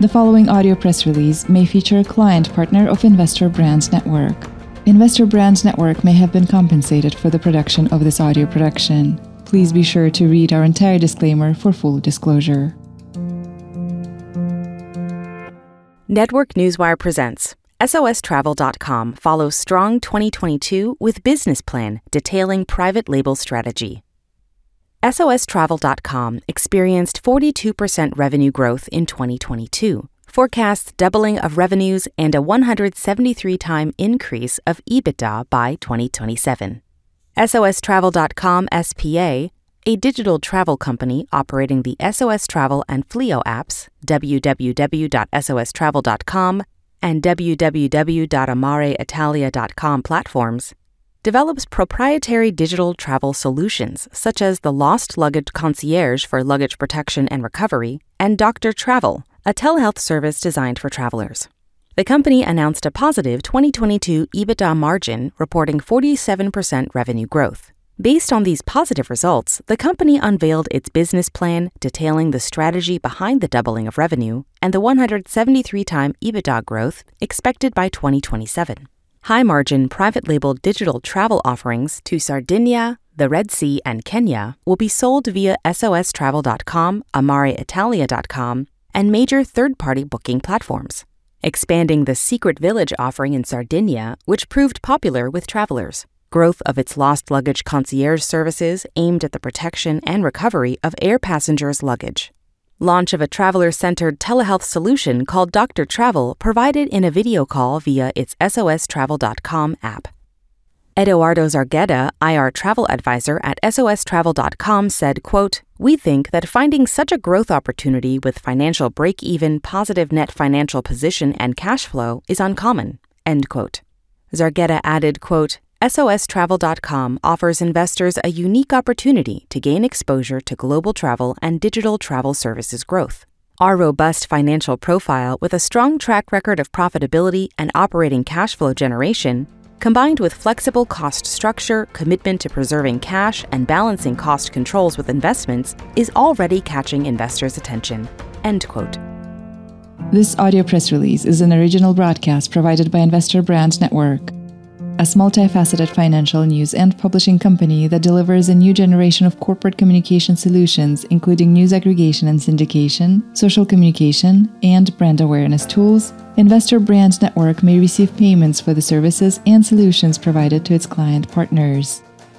The following audio press release may feature a client partner of Investor Brand Network. Investor Brand Network may have been compensated for the production of this audio production. Please be sure to read our entire disclaimer for full disclosure. Network Newswire presents SOSTravel.com follows strong 2022 with business plan detailing private label strategy. SOSTravel.com experienced 42% revenue growth in 2022, forecasts doubling of revenues and a 173 time increase of EBITDA by 2027. SOSTravel.com SPA, a digital travel company operating the SOS Travel and Flio apps, www.sostravel.com and www.amareitalia.com platforms, develops proprietary digital travel solutions such as the Lost Luggage Concierge for luggage protection and recovery, and Doctor Travel, a telehealth service designed for travelers. The company announced a positive 2022 EBITDA margin, reporting 47% revenue growth. Based on these positive results, the company unveiled its business plan detailing the strategy behind the doubling of revenue and the 173 time EBITDA growth expected by 2027 high margin private label digital travel offerings to Sardinia, the Red Sea, and Kenya will be sold via sostravel.com, amareitalia.com, and major third party booking platforms, expanding the Secret Village offering in Sardinia, which proved popular with travelers. Growth of its lost luggage concierge services aimed at the protection and recovery of air passengers' luggage launch of a traveler centered telehealth solution called Doctor Travel provided in a video call via its SOSTravel.com app. Edoardo Zarghetta, IR travel advisor at SOSTravel.com, said, quote, We think that finding such a growth opportunity with financial break even, positive net financial position, and cash flow is uncommon. End quote. Zarghetta added, quote, SOSTravel.com offers investors a unique opportunity to gain exposure to global travel and digital travel services growth. Our robust financial profile, with a strong track record of profitability and operating cash flow generation, combined with flexible cost structure, commitment to preserving cash, and balancing cost controls with investments, is already catching investors' attention. End quote. This audio press release is an original broadcast provided by Investor Brand Network a multifaceted financial news and publishing company that delivers a new generation of corporate communication solutions, including news aggregation and syndication, social communication, and brand awareness tools, Investor Brand Network may receive payments for the services and solutions provided to its client partners